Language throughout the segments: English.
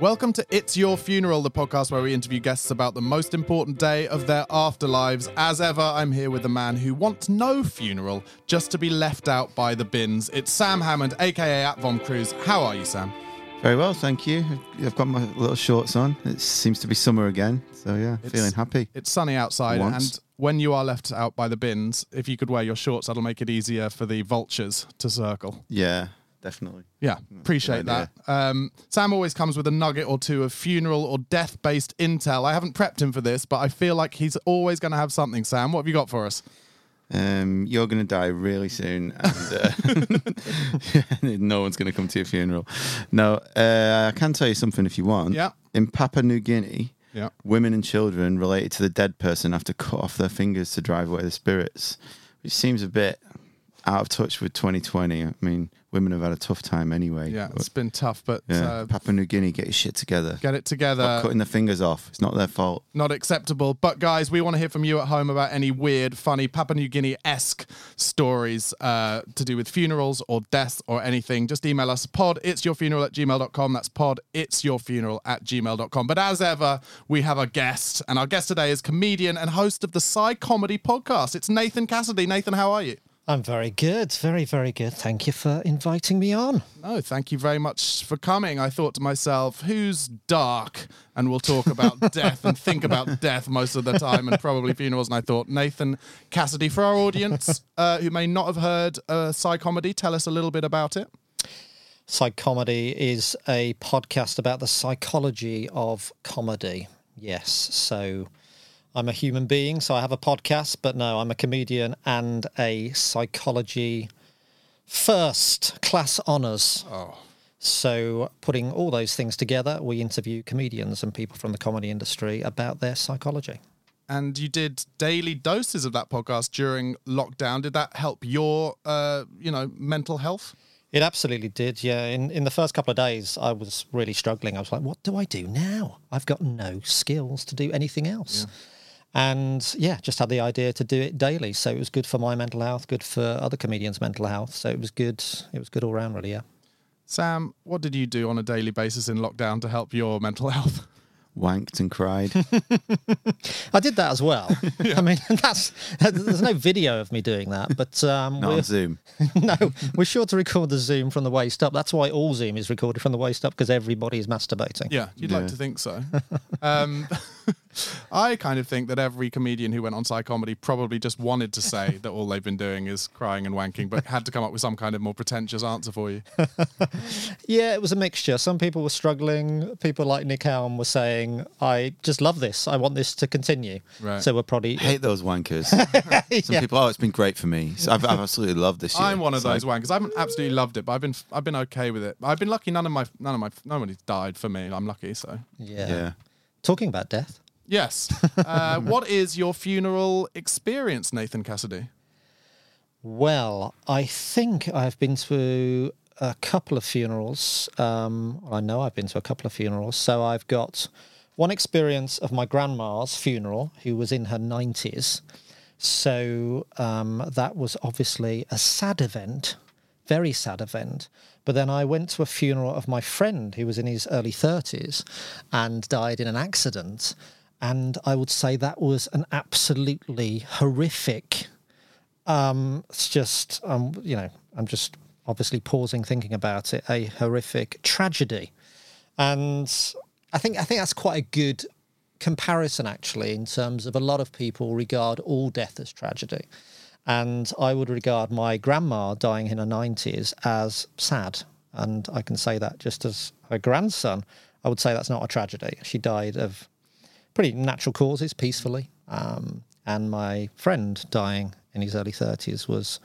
Welcome to It's Your Funeral, the podcast where we interview guests about the most important day of their afterlives. As ever, I'm here with a man who wants no funeral, just to be left out by the bins. It's Sam Hammond, aka at Vom Cruise. How are you, Sam? Very well, thank you. I've got my little shorts on. It seems to be summer again, so yeah, It's- feeling happy. It's sunny outside, Once. and when you are left out by the bins, if you could wear your shorts, that'll make it easier for the vultures to circle. Yeah, definitely. Yeah, appreciate that. Um, Sam always comes with a nugget or two of funeral or death based intel. I haven't prepped him for this, but I feel like he's always going to have something. Sam, what have you got for us? Um, you're going to die really soon, and uh, no one's going to come to your funeral. No, uh, I can tell you something if you want. Yeah. In Papua New Guinea, Yeah. women and children related to the dead person have to cut off their fingers to drive away the spirits, which seems a bit out of touch with 2020. I mean, women have had a tough time anyway. Yeah, it's been tough, but yeah. uh, Papua New Guinea, get your shit together. get it together. Stop cutting the fingers off. It's not their fault. not acceptable. But guys, we want to hear from you at home about any weird, funny Papua New Guinea esque stories uh, to do with funerals or deaths or anything. Just email us pod it's your funeral at gmail.com. That's pod it's your funeral at gmail.com. But as ever, we have a guest, and our guest today is comedian and host of the Psy Comedy podcast. It's Nathan Cassidy. Nathan, how are you? I'm very good, very, very good. Thank you for inviting me on. No, thank you very much for coming. I thought to myself, who's dark and we'll talk about death and think about death most of the time and probably funerals. And I thought, Nathan Cassidy, for our audience uh, who may not have heard uh, Psy Comedy, tell us a little bit about it. Psychomedy is a podcast about the psychology of comedy. Yes, so I'm a human being, so I have a podcast, but no, I'm a comedian and a psychology first class honours. Oh. So, putting all those things together, we interview comedians and people from the comedy industry about their psychology. And you did daily doses of that podcast during lockdown. Did that help your, uh, you know, mental health? It absolutely did. Yeah. In in the first couple of days, I was really struggling. I was like, "What do I do now? I've got no skills to do anything else." And yeah, just had the idea to do it daily. So it was good for my mental health, good for other comedians' mental health. So it was good. It was good all round, really. Yeah. Sam, what did you do on a daily basis in lockdown to help your mental health? Wanked and cried. I did that as well. I mean, that's there's no video of me doing that, but um, not on Zoom. no, we're sure to record the Zoom from the waist up. That's why all Zoom is recorded from the waist up because everybody is masturbating. Yeah, you'd like to think so. um, I kind of think that every comedian who went on Psy Comedy probably just wanted to say that all they've been doing is crying and wanking, but had to come up with some kind of more pretentious answer for you. Yeah, it was a mixture. Some people were struggling. People like Nick Helm were saying, "I just love this. I want this to continue." Right. So we're probably hate those wankers. Some Yeah. people, oh, it's been great for me. So I've, I've absolutely loved this year. I'm one of It's those like, wankers. I haven't absolutely loved it, but I've been I've been okay with it. I've been lucky. None of my none of my nobody's died for me. I'm lucky. So yeah. Yeah. Talking about death. yes. Uh, what is your funeral experience, Nathan Cassidy? Well, I think I've been to a couple of funerals. Um, I know I've been to a couple of funerals. So I've got one experience of my grandma's funeral, who was in her 90s. So um, that was obviously a sad event, very sad event. But then I went to a funeral of my friend who was in his early 30s and died in an accident. And I would say that was an absolutely horrific um, it's just um, you know, I'm just obviously pausing, thinking about it, a horrific tragedy. And I think I think that's quite a good comparison actually in terms of a lot of people regard all death as tragedy. And I would regard my grandma dying in her 90s as sad. And I can say that just as her grandson, I would say that's not a tragedy. She died of pretty natural causes, peacefully. Um, and my friend dying in his early 30s was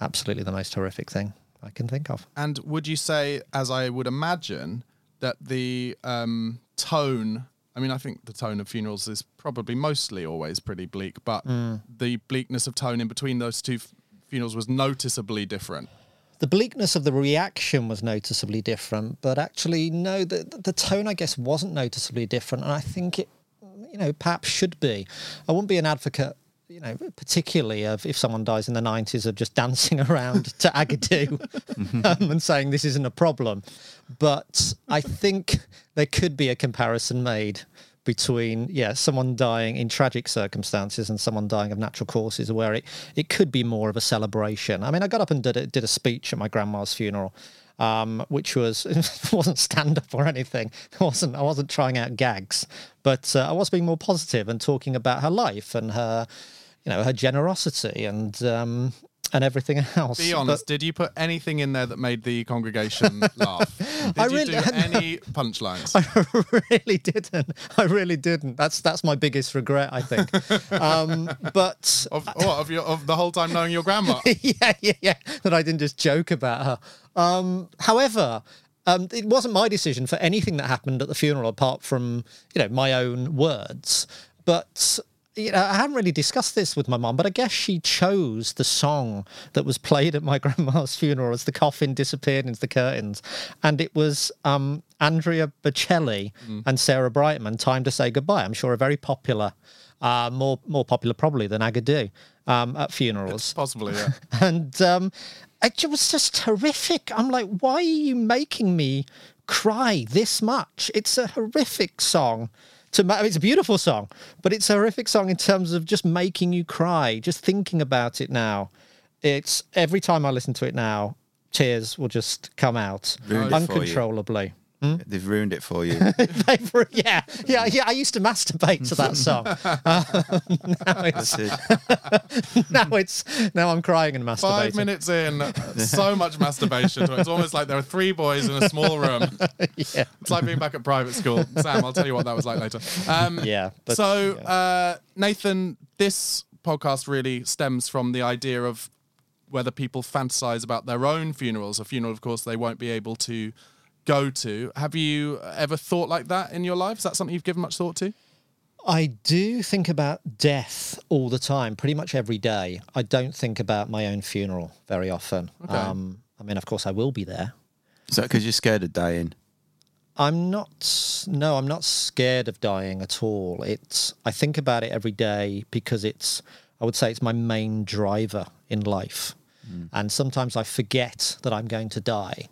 absolutely the most horrific thing I can think of. And would you say, as I would imagine, that the um, tone? I mean, I think the tone of funerals is probably mostly always pretty bleak, but hmm. the bleakness of tone in between those two f- funerals was noticeably different. the bleakness of the reaction was noticeably different, but actually, no, the the tone, I guess, wasn't noticeably different, and I think it, you know, perhaps should be. I wouldn't be an advocate, you know, particularly of if someone dies in the nineties of just dancing around to Agadoo um, and saying this isn't a problem, but I think there could be a comparison made between yeah someone dying in tragic circumstances and someone dying of natural causes where it, it could be more of a celebration. I mean i got up and did a, did a speech at my grandma's funeral um, which was wasn't stand up or anything. I wasn't i wasn't trying out gags but uh, i was being more positive and talking about her life and her you know her generosity and um, and everything else Be But- honest, did you put anything in there that made the congregation laugh? Did I you really- do any punchlines? I really didn't. I really didn't. That's that's my biggest regret, I think. Um, but of what of your of the whole time knowing your grandma? yeah, yeah, yeah. That I didn't just joke about her. Um, however, um, it wasn't my decision for anything that happened at the funeral, apart from you know my own words. But you know, I haven't really discussed this with my mum, but I guess she chose the song that was played at my grandma's funeral as the coffin disappeared into the curtains, and it was um, Andrea Bocelli and Sarah Brightman, "Time to Say Goodbye." I'm sure a very popular. Uh, more more popular probably than Agadoo um, at funerals Possibly, yeah. and um, it was just horrific. I'm like, why are you making me cry this much? It's a horrific song. To ma- I mean, it's a beautiful song, but it's a horrific song in terms of just making you cry. Just thinking about it now, it's every time I listen to it now, tears will just come out it for you. uncontrollably. They've ruined it for you. They've re- yeah, yeah, yeah. I used to masturbate to that song. Um, now it's it. now it's now I'm crying and masturbating. Five minutes in, so much masturbation. to it. It's almost like there are three boys in a small room. Yeah. It's like being back at private school. Sam, I'll tell you what that was like later. Um, Yeah, but- so, yeah. uh, Nathan, this podcast really stems from the idea of whether people fantasize about their own funerals. A funeral, of course, they won't be able to go to. Have you ever thought like that in your life? Is that something you've given much thought to? I do think about death all the time, pretty much every day. I don't think about my own funeral very often. Um, I mean, of course, I will be there. Is that because you're scared of dying? I'm not. No, I'm not scared of dying at all. It's. I think about it every day because it's. I would say it's my main driver in life, and sometimes I forget that I'm going to die,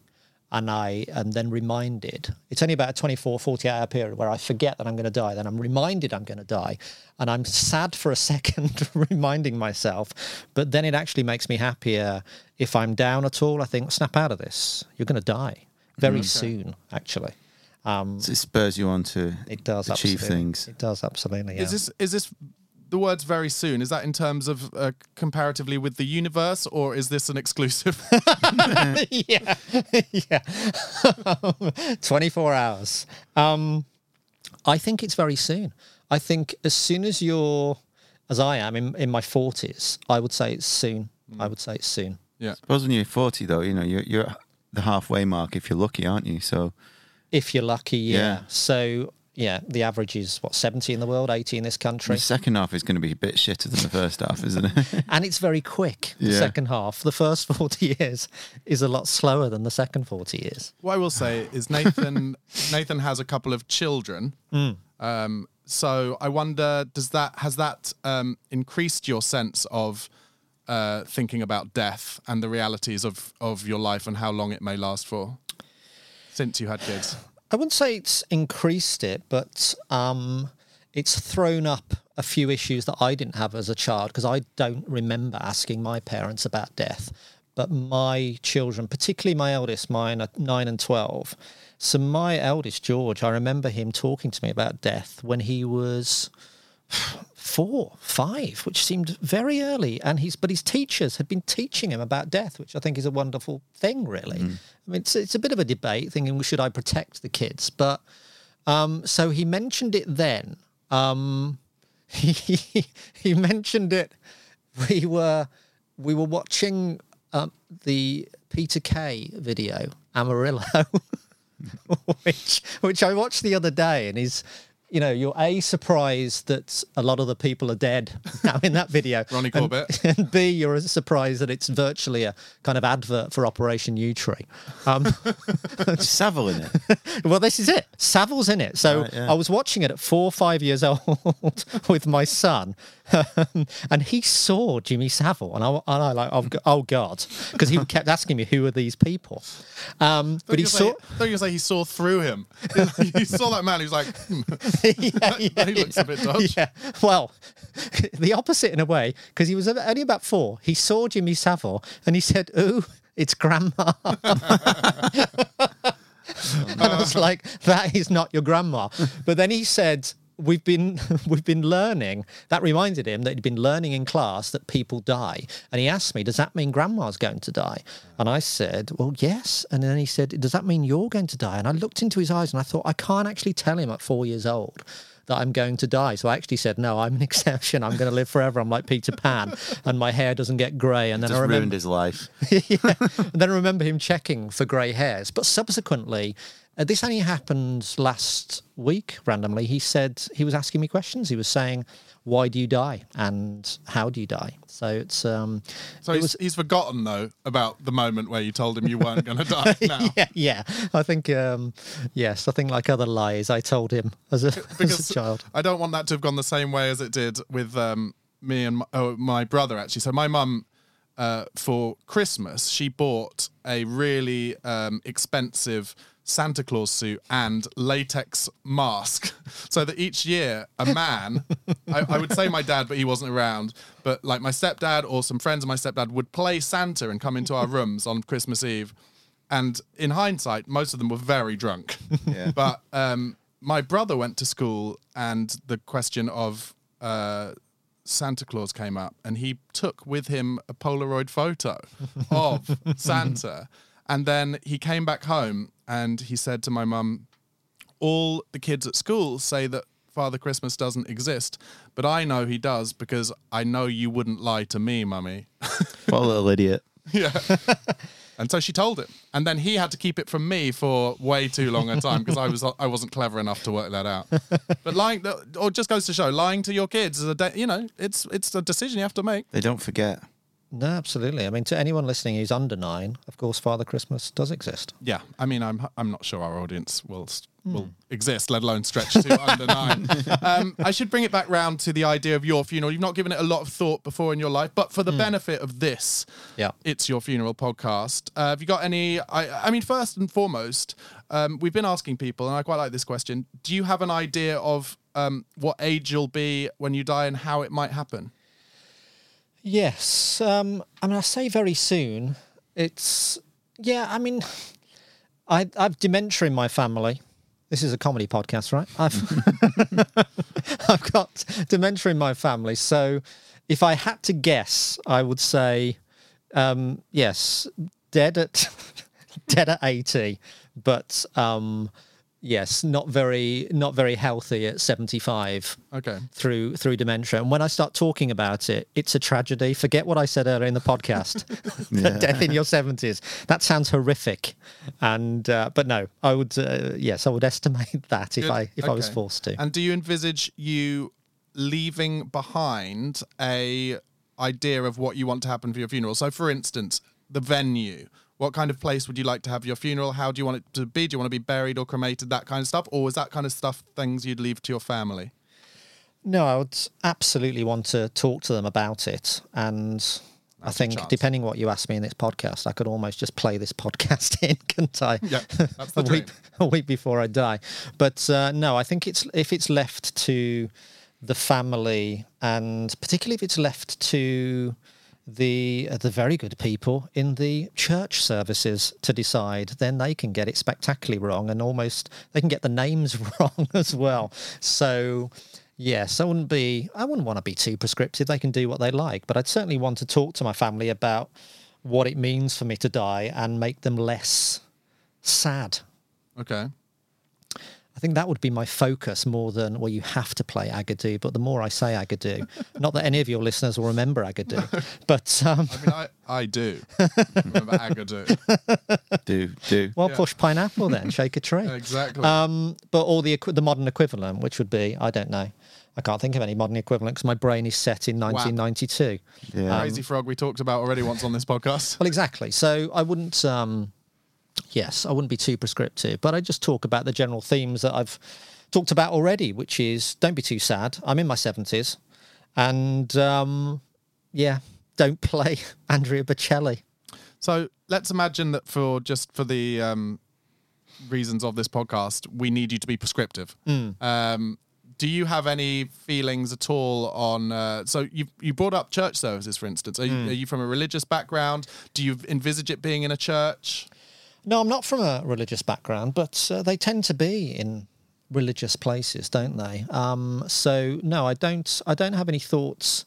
and I am then reminded. It's only about a 24, 48 hour period where I forget that I'm going to die. Then I'm reminded I'm going to die, and I'm sad for a second reminding myself. But then it actually makes me happier if I'm down at all. I think snap out of this. You're going to die very soon, actually. Um, So it spurs you on to it does achieve absolutely. things. It does absolutely. Yeah. Is this is this the words very soon? Is that in terms of uh, comparatively with the universe, or is this an exclusive? yeah, yeah. Twenty-four hours. Um, I think it's very soon. I think as soon as you're, as I am in, in my forties, I would say it's soon. I would say it's soon. yeah. suppose when you're 40, though, you know, you're, you're the halfway mark if you're lucky, aren't you? So If you're lucky, yeah. Yeah. So yeah, the average is what seventy in the world, eighty in this country. the second half is going to be a bit shitter than the first half, isn't it? and it's very quick. The Yeah. second half, the first forty years, is a lot slower than the second forty years. What I will say is Nathan Nathan has a couple of children. Um, so I wonder, does that has that um, increased your sense of uh, thinking about death and the realities of of your life and how long it may last for since you had kids? I wouldn't say it's increased it, but um, it's thrown up a few issues that I didn't have as a child because I don't remember asking my parents about death. but my children, particularly my eldest, mine are nine and 12. So my eldest, George, I remember him talking to me about death when he was four, five, which seemed very early. And he's, but his teachers had been teaching him about death, which I think is a wonderful thing, really. I mean, it's, it's a bit of a debate thinking, should I protect the kids? But um, so he mentioned it then. Um, he, he mentioned it. We were we were watching um, the Peter Kay video Amarillo, which which I watched the other day, and he's you know you're a surprised that a lot of the people are dead now in that video, Ronnie Corbett. and, b you're surprised that it's virtually a kind of advert for Operation Yewtree. Um, Savile in it. well, this is it. Savile's in it. So Right, yeah. I was watching it at four or five years old with my son, and he saw Jimmy Savile, and I, and I like, oh, oh God, because he kept asking me who are these people. Um, but he saw. saying- you saying he saw through him. he saw that man. He was like, hmm, yeah, yeah, he looks a bit dodgy. Yeah. Well, the opposite in a way, because he was only about four. He saw Jimmy Savile, and he said, "Ooh, it's Grandma." and I was like, that is not your grandma. But then he said, We've been we've been learning. That reminded him that he'd been learning in class that people die. And he asked me, Does that mean grandma's going to die? And I said, Well, yes. And then he said, Does that mean you're going to die? And I looked into his eyes and I thought, I can't actually tell him at four years old that I'm going to die. So I actually said, No, I'm an exception. I'm going to live forever. I'm like Peter Pan and my hair doesn't get grey. And then I remember ruined his life. yeah. And then I remember him checking for grey hairs. But subsequently, uh, this only happened last week randomly. He said he was asking me questions. He was saying, "Why do you die?" and "How do you die?" So it's um, So it he's, was he's forgotten though about the moment where you told him you weren't going to die. Now. yeah, yeah. I think um, yes. I think like other lies, I told him as a, as a child. I don't want that to have gone the same way as it did with um, me and my, oh, my brother actually. So my mum, uh, for Christmas, she bought a really um, expensive Santa Claus suit and latex mask, so that each year a man, I, I would say my dad, but he wasn't around, but like my stepdad or some friends of my stepdad would play Santa and come into our rooms on Christmas Eve. And in hindsight, most of them were very drunk. Yeah. But um, my brother went to school, and the question of uh, Santa Claus came up, and he took with him a Polaroid photo of Santa. And then he came back home and he said to my mum, All the kids at school say that Father Christmas doesn't exist, but I know he does because I know you wouldn't lie to me, mummy. What a little idiot. Yeah. and so she told him, and then he had to keep it from me for way too long a time because I was I wasn't clever enough to work that out. But lying, or just goes to show, lying to your kids is a de- you know it's it's a decision you have to make. They don't forget. No, absolutely. I mean, to anyone listening who's under nine, of course, Father Christmas does exist. Yeah, I mean, I'm I'm not sure our audience will s- will exist, let alone stretch to under nine. Um, I should bring it back round to the idea of your funeral. You've not given it a lot of thought before in your life, but for the benefit of this, Yeah. it's your funeral podcast. Uh, have you got any? I, I mean, first and foremost, um, we've been asking people, and I quite like this question. Do you have an idea of um, what age you'll be when you die and how it might happen? Yes. Um, I mean, I say very soon. It's yeah. I mean, I I've dementia in my family. This is a comedy podcast, right? I've I've got dementia in my family. So, if I had to guess, I would say um, yes, dead at dead at eighty, but um, yes, not very not very healthy at seventy five Okay. through through dementia. And when I start talking about it, it's a tragedy. Forget what I said earlier in the podcast. Death in your seventies. That sounds horrific. And uh, but no, I would uh, yes, I would estimate that if Good. I if I was forced to. And do you envisage you leaving behind a idea of what you want to happen for your funeral? So, for instance, the venue. What kind of place would you like to have your funeral? How do you want it to be? Do you want to be buried or cremated? That kind of stuff, or is that kind of stuff things you'd leave to your family? No, I would absolutely want to talk to them about it. And I think, depending what you ask me in this podcast, I could almost just play this podcast in, couldn't I? Yeah, that's the a week, a week before I die. But uh, no, I think it's if it's left to the family, and particularly if it's left to the uh, the very good people in the church services to decide. Then they can get it spectacularly wrong, and almost they can get the names wrong as well. So. Yes, I wouldn't be. I wouldn't want to be too prescriptive. They can do what they like, but I'd certainly want to talk to my family about what it means for me to die and make them less sad. Okay. I think that would be my focus more than, well, you have to play Agadoo. But the more I say Agadoo, not that any of your listeners will remember Agadoo, but um, I mean, I, I do remember Agadoo. Do do. well, push pineapple then, shake a tree. Exactly. Um, but all the the modern equivalent, which would be, I don't know. I can't think of any modern equivalent because my brain is set in 1992. Yeah. Crazy Frog we talked about already once on this podcast. Well, exactly. So I wouldn't. Um, yes, I wouldn't be too prescriptive, but I just talk about the general themes that I've talked about already, which is don't be too sad. I'm in my seventies, and um, yeah, don't play Andrea Bocelli. So let's imagine that for just for the um, reasons of this podcast, we need you to be prescriptive. Um, do you have any feelings at all on? Uh, so you you brought up church services, for instance. Are you, are you from a religious background? Do you envisage it being in a church? No, I'm not from a religious background, but uh, they tend to be in religious places, don't they? Um, so no, I don't. I don't have any thoughts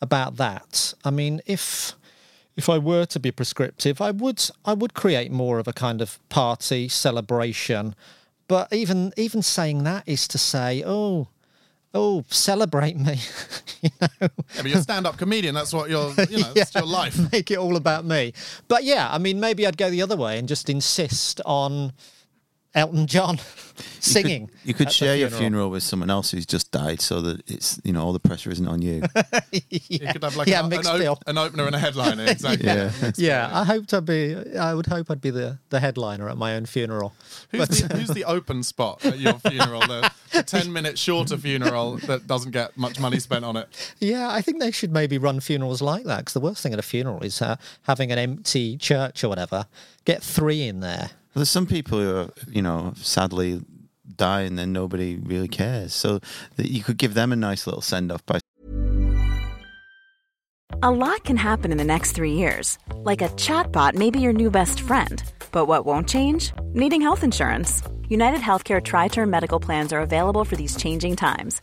about that. I mean, if if I were to be prescriptive, I would I would create more of a kind of party celebration. But even even saying that is to say, oh, oh, celebrate me, you know. Yeah, but you're a stand-up comedian. That's what you're. You know, that's your life. make it all about me. But yeah, I mean, maybe I'd go the other way and just insist on Elton John singing. You could at the share your funeral with someone else who's just died, so that it's you know all the pressure isn't on you. You could have like Yeah, an, an, op- an opener and a headliner. Exactly. yeah. Yeah, I hoped I'd be. I would hope I'd be the, the headliner at my own funeral. Who's, the, who's the open spot at your funeral? The, the ten minute shorter funeral that doesn't get much money spent on it. Yeah, I think they should maybe run funerals like that because the worst thing at a funeral is uh, having an empty church or whatever. Get three in there. There's some people who are, you know, sadly die and then nobody really cares. So that you could give them a nice little send off by A lot can happen in the next three years. Like a chatbot may be your new best friend. But what won't change? Needing health insurance. United Healthcare TriTerm Medical Plans are available for these changing times.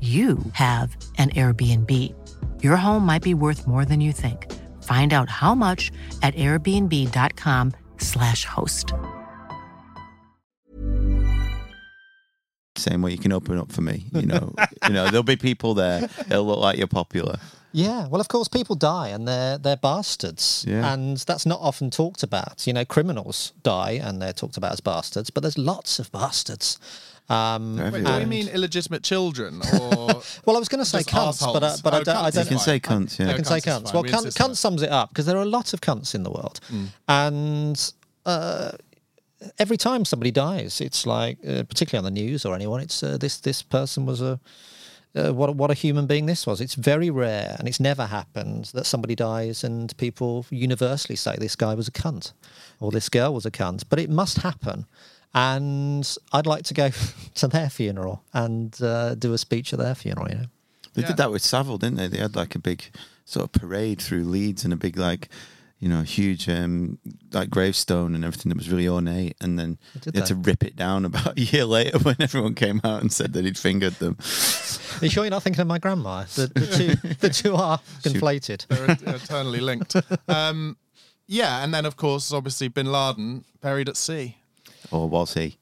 you have an Airbnb. Your home might be worth more than you think. Find out how much at airbnb.com/slash host. Same way you can open up for me. You know, you know, there'll be people there. It'll look like you're popular. Yeah, well, of course, people die and they're they're bastards, Yeah. and that's not often talked about. You know, criminals die and they're talked about as bastards, but there's lots of bastards. Um, Wait, do you mean illegitimate children or? well, I was going to say Just cunts, but uh, assholes? but I Oh, don't. I don't is You can say cunts, yeah. I can say is cunts. Well, We cunt, cunt sums it up because there are a lot of cunts in the world, Mm. and uh, every time somebody dies, it's like, uh, particularly on the news or anyone, it's uh, this this person was a. Uh, what what a human being this was. It's very rare, and it's never happened that somebody dies and people universally say this guy was a cunt or this girl was a cunt. But it must happen, and I'd like to go to their funeral and uh, do a speech at their funeral. You know. They Yeah. did that with Savile, didn't they? They had like a big sort of parade through Leeds and a big like, you know, huge um like gravestone and everything that was really ornate. And then did they had to rip it down about a year later when everyone came out and said that he'd fingered them. Are you sure you're not thinking of my grandma? The, the two the two are conflated. They're eternally linked. Um, yeah, and then of course, obviously, Bin Laden buried at sea. Or was he?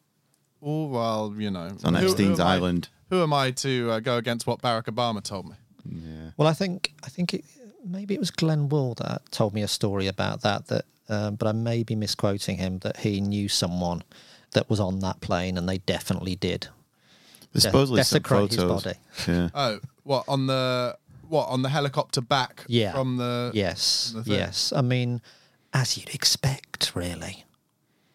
Oh well, you know, on who- who Epstein's I- Island. who am I to uh, go against what Barack Obama told me? Yeah. Well, I think I think it, maybe it was Glenn Wool that told me a story about that. That, um, but I may be misquoting him. That he knew someone that was on that plane, and they definitely did. There's De- supposedly some desecrate his photos. body. Yeah. Oh, what on the what on the helicopter back? Yeah. from the Yes, the yes. I mean, as you'd expect, really.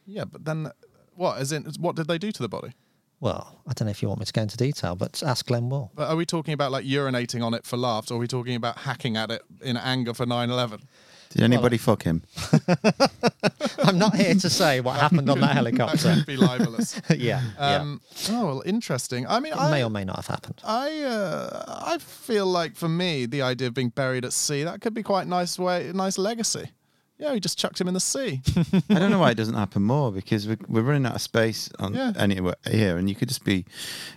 yeah. But then what? As in, what did they do to the body? Well, I don't know if you want me to go into detail, but ask Glenn Wool. But are we talking about like urinating on it for laughs, or are we talking about hacking at it in anger for 9/11? Did anybody fuck him? I'm not here to say what happened on that That helicopter. could be libelous. yeah, Um, Oh, well, interesting. I mean, yeah. It may or may not have happened. I, uh, I feel like for me, the idea of being buried at sea that could be quite nice way, nice legacy. Yeah, he just chucked him in the sea. I don't know why it doesn't happen more because we're, we're running out of space on Yeah. anywhere here, and you could just be,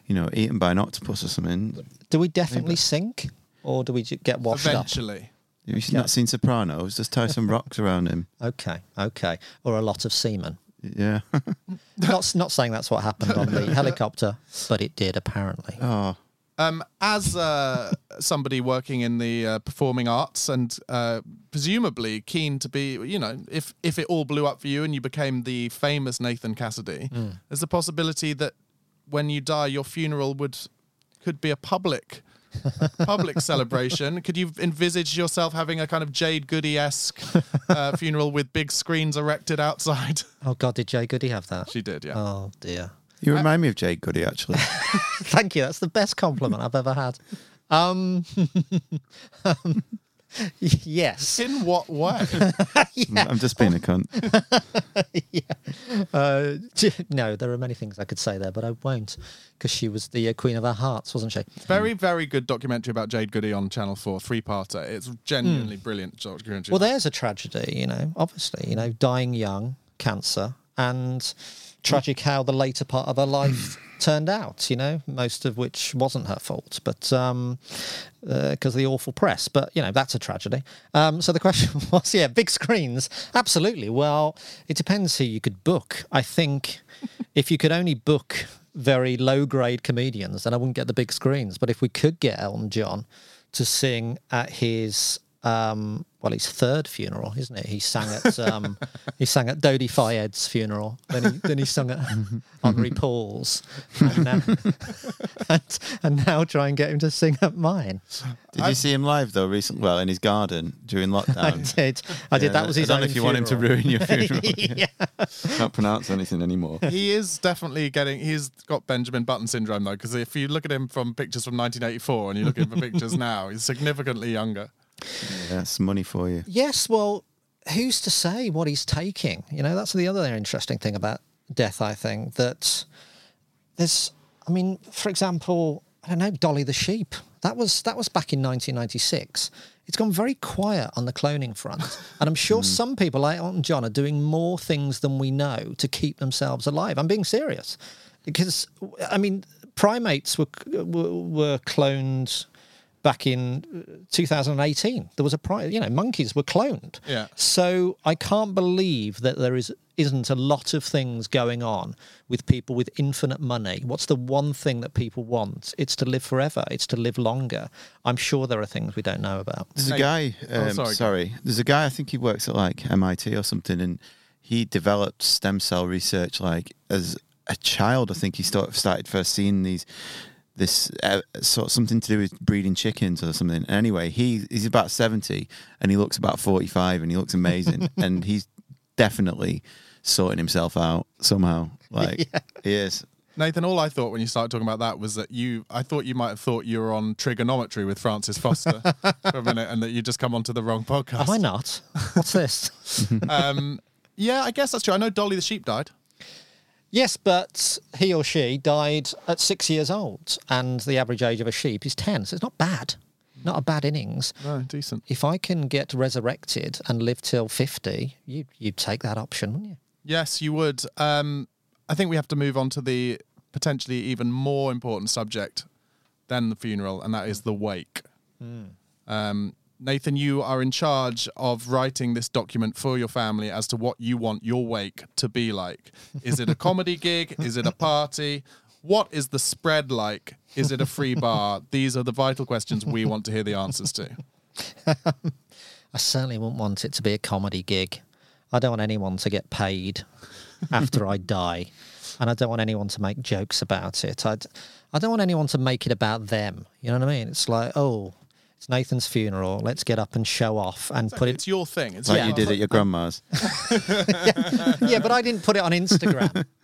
you know, eaten by an octopus or something. Do we definitely sink, or do we ju- get washed up? Eventually. Have you not seen Sopranos? Just tie some rocks around him. Okay, okay. Or a lot of semen. Yeah. not not saying that's what happened on the helicopter, but it did apparently. oh, Um, as uh, somebody working in the uh, performing arts and uh, presumably keen to be, you know, if if it all blew up for you and you became the famous Nathan Cassidy, there's the possibility that when you die, your funeral would could be a public public celebration. Could you envisage yourself having a kind of Jade Goody esque uh, funeral with big screens erected outside? Oh God, did Jade Goody have that? she did, yeah. Oh dear. You remind me of Jade Goody, actually. Thank you. That's the best compliment I've ever had. Um, um, yes. In what way? I'm just being a cunt. yeah. Uh, no, there are many things I could say there, but I won't because she was the uh, queen of our hearts, wasn't she? Very, very good documentary about Jade Goody on Channel 4, three parter. It's genuinely brilliant documentary. Well, there's a tragedy, you know, obviously, you know, dying young, cancer, and tragic how the later part of her life turned out, you know, most of which wasn't her fault, but um, because of the awful press. But, you know, that's a tragedy. Um, so the question was, yeah, big screens. Absolutely. Well, it depends who you could book. I think if you could only book very low grade comedians, then I wouldn't get the big screens. But if we could get Elton John to sing at his um, well, his third funeral, isn't it? He sang at um, he sang at Dodi Fayed's funeral. Then he then he sung at Henri Paul's, and now, and, and now try and get him to sing at mine. Did you see him live though recently? Well, in his garden during lockdown. I did. I did. That was his I don't know if you want him to ruin your funeral. yeah. Can't pronounce anything anymore. he is definitely getting. He's got Benjamin Button syndrome though, because if you look at him from pictures from 1984 and you look at him for pictures now, he's significantly younger. Yeah, that's money for you. Yes, well, who's to say what he's taking? You know, that's the other interesting thing about death, I think, that there's I mean, for example, I don't know, Dolly the sheep. That was that was back in 1996. It's gone very quiet on the cloning front. And I'm sure mm. some people like Elton John are doing more things than we know to keep themselves alive. I'm being serious. because I mean, primates were were, were cloned back in uh, 2018. There was a pri- you know, monkeys were cloned. Yeah. So I can't believe that there is isn't a lot of things going on with people with infinite money. What's the one thing that people want? It's to live forever. It's to live longer. I'm sure there are things we don't know about. There's a Hey. guy. Oh, Um, sorry. sorry. There's a guy. I think he works at like MIT or something, and he developed stem cell research like as a child. I think he start, started first seeing these this uh, sort of something to do with breeding chickens or something. Anyway, he he's about seventy and he looks about forty five and he looks amazing and he's definitely sorting himself out somehow. Like he is. Nathan, all I thought when you started talking about that was that you, I thought you might have thought you were on Triggernometry with Francis Foster for a minute and that you just come onto the wrong podcast. Am I not? What's this? Um, yeah, I guess that's true. I know Dolly the sheep died. Yes, but he or she died at six years old, and the average age of a sheep is 10. So it's not bad. Not a bad innings. No, decent. If I can get resurrected and live till 50, you, you'd take that option, wouldn't you? Yes, you would. Um, I think we have to move on to the potentially even more important subject than the funeral, and that is the wake. Um, Nathan, you are in charge of writing this document for your family as to what you want your wake to be like. Is it a comedy gig? Is it a party? What is the spread like? Is it a free bar? These are the vital questions we want to hear the answers to. I certainly wouldn't want it to be a comedy gig. I don't want anyone to get paid after I die. And I don't want anyone to make jokes about it. I'd, I don't want anyone to make it about them. You know what I mean? It's like, oh, it's Nathan's funeral. Let's get up and show off and put it. It's your thing. It's Like your you did at your grandma's. yeah, but I didn't put it on Instagram.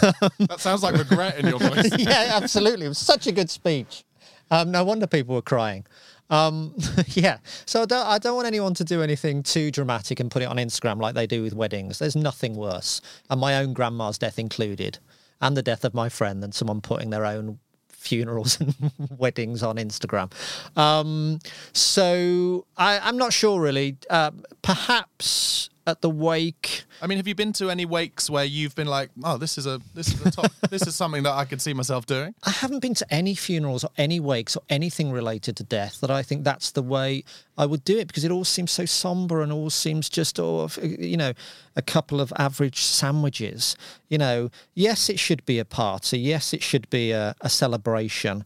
That sounds like regret in your voice. yeah, absolutely. It was such a good speech. Um, no wonder people were crying. Um, yeah, so I don't, I don't want anyone to do anything too dramatic and put it on Instagram like they do with weddings. There's nothing worse, and my own grandma's death included, and the death of my friend, than someone putting their own funerals and weddings on Instagram. Um, so I, I'm not sure really. Uh, perhaps at the wake. I mean, have you been to any wakes where you've been like, "Oh, this is a this is a top, this is something that I could see myself doing"? I haven't been to any funerals or any wakes or anything related to death that I think that's the way I would do it because it all seems so somber and all seems just, oh, you know, a couple of average sandwiches. You know, yes, it should be a party. Yes, it should be a, a celebration.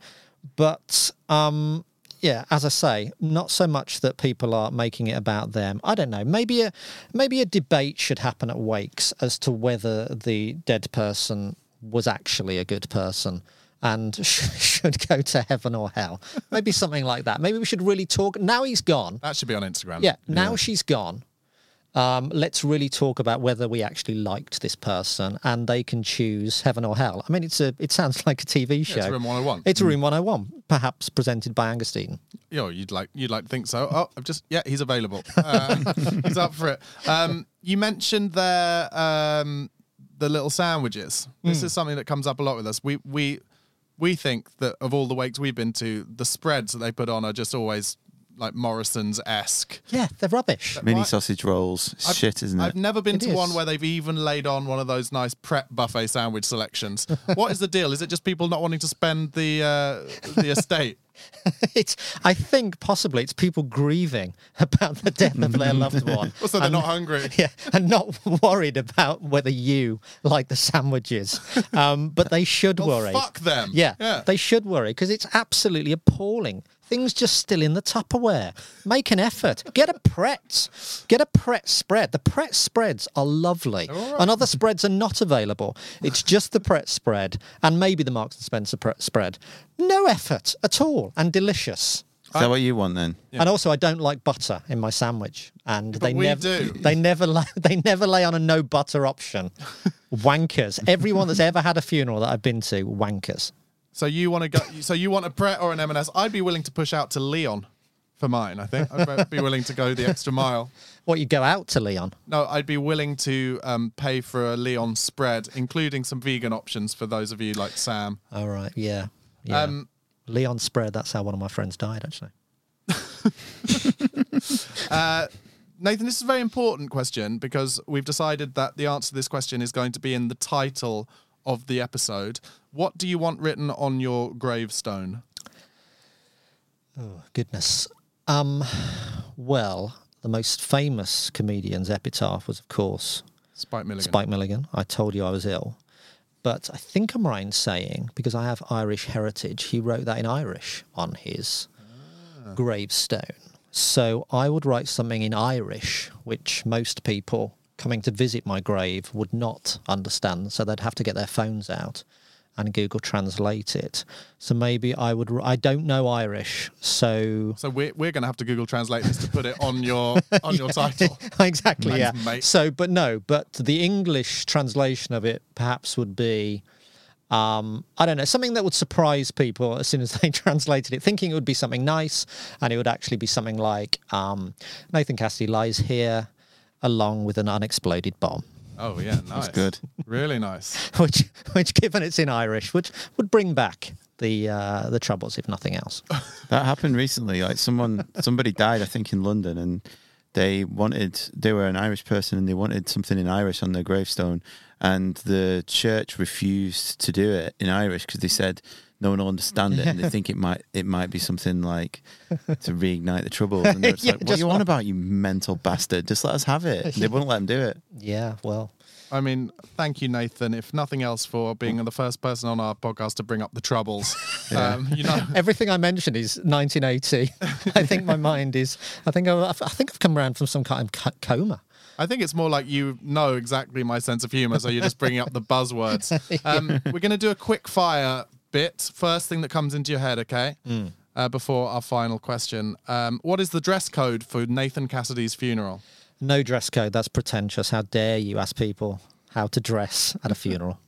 But, um, yeah, as I say, not so much that people are making it about them. I don't know. Maybe a maybe a debate should happen at wakes as to whether the dead person was actually a good person and should go to heaven or hell. Maybe something like that. Maybe we should really talk. Now he's gone. That should be on Instagram. Yeah, now she's gone. Um, let's really talk about whether we actually liked this person, and they can choose heaven or hell. I mean, it's a. It sounds like a TV show. it's Room 101. It's a Room 101, perhaps presented by Angus Deayton. Yo, you'd like you'd like to think so. Oh, I've just yeah, he's available. Uh, he's up for it. Um, you mentioned there um, the little sandwiches. This is something that comes up a lot with us. We we we think that of all the wakes we've been to, the spreads that they put on are just always like Morrison's esque. Yeah, they're rubbish. Mini Why- sausage rolls. It's shit, isn't it? I've never been It to one where they've even laid on one of those nice Pret buffet sandwich selections. what is the deal? Is it just people not wanting to spend the uh, the estate? it's. I think possibly it's people grieving about the death of their loved one. So they're and- not hungry. Yeah, and not worried about whether you like the sandwiches. Um, but they should Well, worry. fuck them. Yeah, Yeah. they should worry because it's absolutely appalling. Things just still in the Tupperware. Make an effort. Get a Pret. Get a Pret spread. The Pret spreads are lovely. And other spreads are not available. It's just the Pret spread and maybe the Marks and Spencer Pret spread. No effort at all and delicious. Is that what you want then? And also, I don't like butter in my sandwich, and they never do. they never lay, they never lay on a no butter option. wankers. Everyone that's ever had a funeral that I've been to, wankers. So you want to go? So you want a Pret or an M&S? I'd be willing to push out to Leon for mine. I think I'd be willing to go the extra mile. What you go out to Leon? No, I'd be willing to um, pay for a Leon spread, including some vegan options for those of you like Sam. All right, yeah, yeah. Um, Leon spread. That's how one of my friends died, actually. Nathan, this is a very important question because we've decided that the answer to this question is going to be in the title of the episode. What do you want written on your gravestone? Oh, goodness. Um, well, the most famous comedian's epitaph was, of course, Spike Milligan. Spike Milligan. I told you I was ill. But I think I'm right in saying, because I have Irish heritage, he wrote that in Irish on his gravestone. So I would write something in Irish, which most people coming to visit my grave would not understand. So they'd have to get their phones out and Google Translate it. So maybe I would. I don't know Irish, so So we're, we're going to have to Google Translate this to put it on your on your title. exactly, Thanks, yeah. mate. So, but no, but the English translation of it perhaps would be, um, I don't know, something that would surprise people as soon as they translated it, thinking it would be something nice, and it would actually be something like um, Nathan Cassidy lies here along with an unexploded bomb. Oh yeah, nice. good. Really nice. Which, which, given it's in Irish, would would bring back the uh, the troubles, if nothing else. That happened recently. Like someone, somebody died, I think, in London, and they wanted. They were an Irish person, and they wanted something in Irish on their gravestone, and the church refused to do it in Irish because they said no one will understand it, and they think it might it might be something like to reignite the troubles. And they're just Yeah, like, "What just are you on what- about, you mental bastard? Just let us have it." And they wouldn't let them do it. Yeah, well, I mean, thank you, Nathan. If nothing else, for being the first person on our podcast to bring up the troubles. Um, you know, everything I mentioned is 1980. I think my mind is. I think I, I think I've come around from some kind of coma. I think it's more like you know exactly my sense of humor, so you're just bringing up the buzzwords. Um, We're going to do a quick fire bit. First thing that comes into your head, okay? Uh, before our final question, um, what is the dress code for Nathan Cassidy's funeral? No dress code. That's pretentious. How dare you ask people how to dress at a funeral?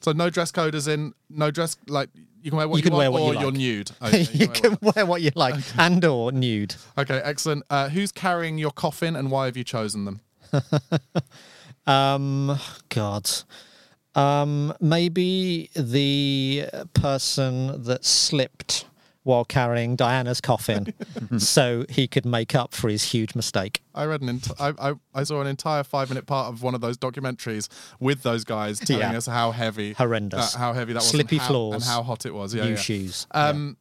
So no dress code, as in no dress like you can wear what You you, can wear what you or like. you're nude. Okay, you can wear can wear what you like and or nude. okay, excellent. Uh, who's carrying your coffin, and why have you chosen them? Um, God. Um, maybe the person that slipped while carrying Diana's coffin, so he could make up for his huge mistake. I read an ent- I, I, I saw an entire five minute part of one of those documentaries with those guys telling Yeah. us how heavy, Horrendous. uh, how heavy that was, Slippy and how, floors. and how hot it was. Yeah, New yeah. shoes. Um,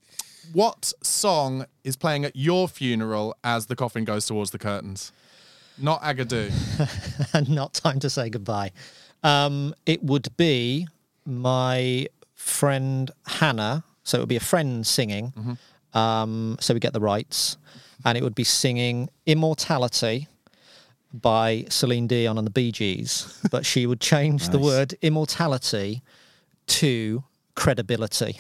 what song is playing at your funeral as the coffin goes towards the curtains? Not Agadoo. and not time to say goodbye. Um, it would be my friend Hannah. So it would be a friend singing. Um, so we get the rights. And it would be singing Immortality by Celine Dion and the Bee Gees. But she would change the word immortality to credibility,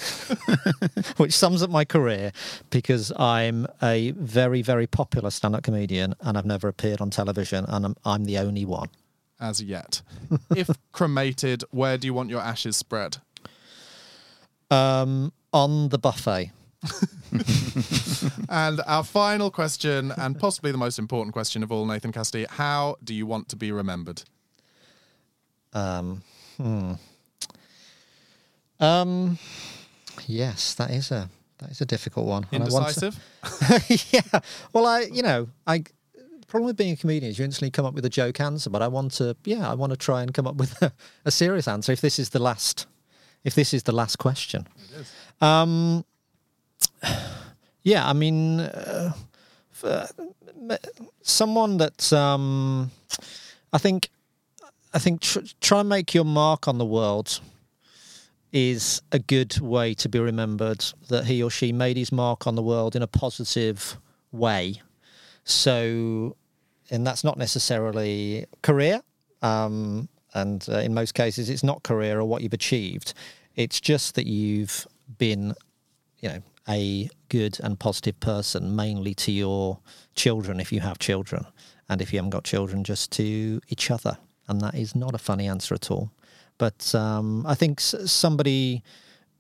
which sums up my career because I'm a very, very popular stand up comedian and I've never appeared on television and I'm, I'm the only one. As yet. if cremated, where do you want your ashes spread? Um, on the buffet. And our final question, and possibly the most important question of all, Nathan Cassidy, how do you want to be remembered? Um, hmm. Um, yes, that is a that is a difficult one. And I want to- Indecisive? yeah. Well, I, you know, I. Problem with being a comedian is you instantly come up with a joke answer, but I want to, yeah, I want to try and come up with a, a serious answer. If this is the last, if this is the last question, um, yeah, I mean, uh, someone that um, I think, I think, tr- try and make your mark on the world is a good way to be remembered that he or she made his mark on the world in a positive way. So, and that's not necessarily career. Um, and uh, in most cases, it's not career or what you've achieved. It's just that you've been, you know, a good and positive person, mainly to your children if you have children. And if you haven't got children, just to each other. And that is not a funny answer at all. But um, I think somebody,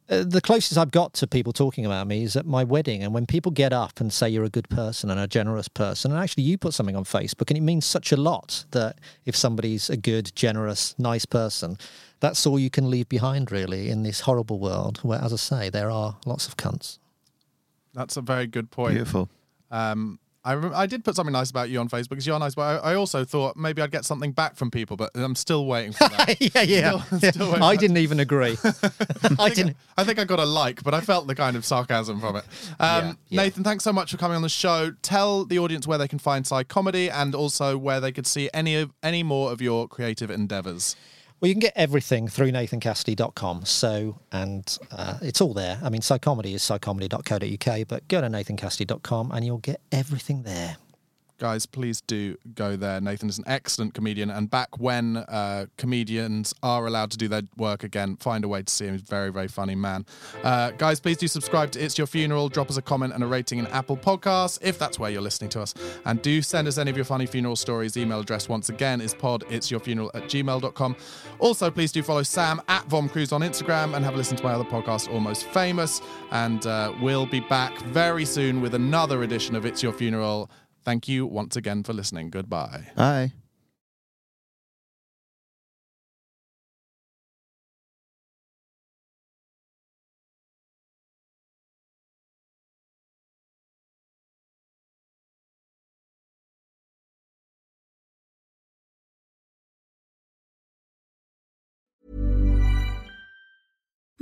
the closest I've got to people talking about me is at my wedding. And when people get up and say you're a good person and a generous person, and actually you put something on Facebook, and it means such a lot that if somebody's a good, generous, nice person, that's all you can leave behind really in this horrible world where, as I say, there are lots of cunts. That's a very good point. Beautiful. Um, I rem- I did put something nice about you on Facebook because you're nice, but I, I also thought maybe I'd get something back from people, but I'm still waiting for that. yeah, yeah. Still- yeah. still I didn't even agree. I didn't. I think I got a like, but I felt the kind of sarcasm from it. Um, Yeah, yeah. Nathan, thanks so much for coming on the show. Tell the audience where they can find Psy Comedy and also where they could see any of any more of your creative endeavors. Well, you can get everything through nathancassidy.com. So, and uh, it's all there. I mean, psychomedy is psychomedy.co.uk, but go to nathancassidy.com and you'll get everything there. Guys, please do go there. Nathan is an excellent comedian, and back when uh, comedians are allowed to do their work again, find a way to see him. He's a very, very funny man. Uh, guys, please do subscribe to It's Your Funeral. Drop us a comment and a rating in Apple Podcasts if that's where you're listening to us. And do send us any of your funny funeral stories. Email address once again is pod it's your funeral at gmail.com. Also, please do follow Sam at Vom Cruise on Instagram and have a listen to my other podcast, Almost Famous. And uh, we'll be back very soon with another edition of It's Your Funeral. Thank you once again for listening. Goodbye. Bye.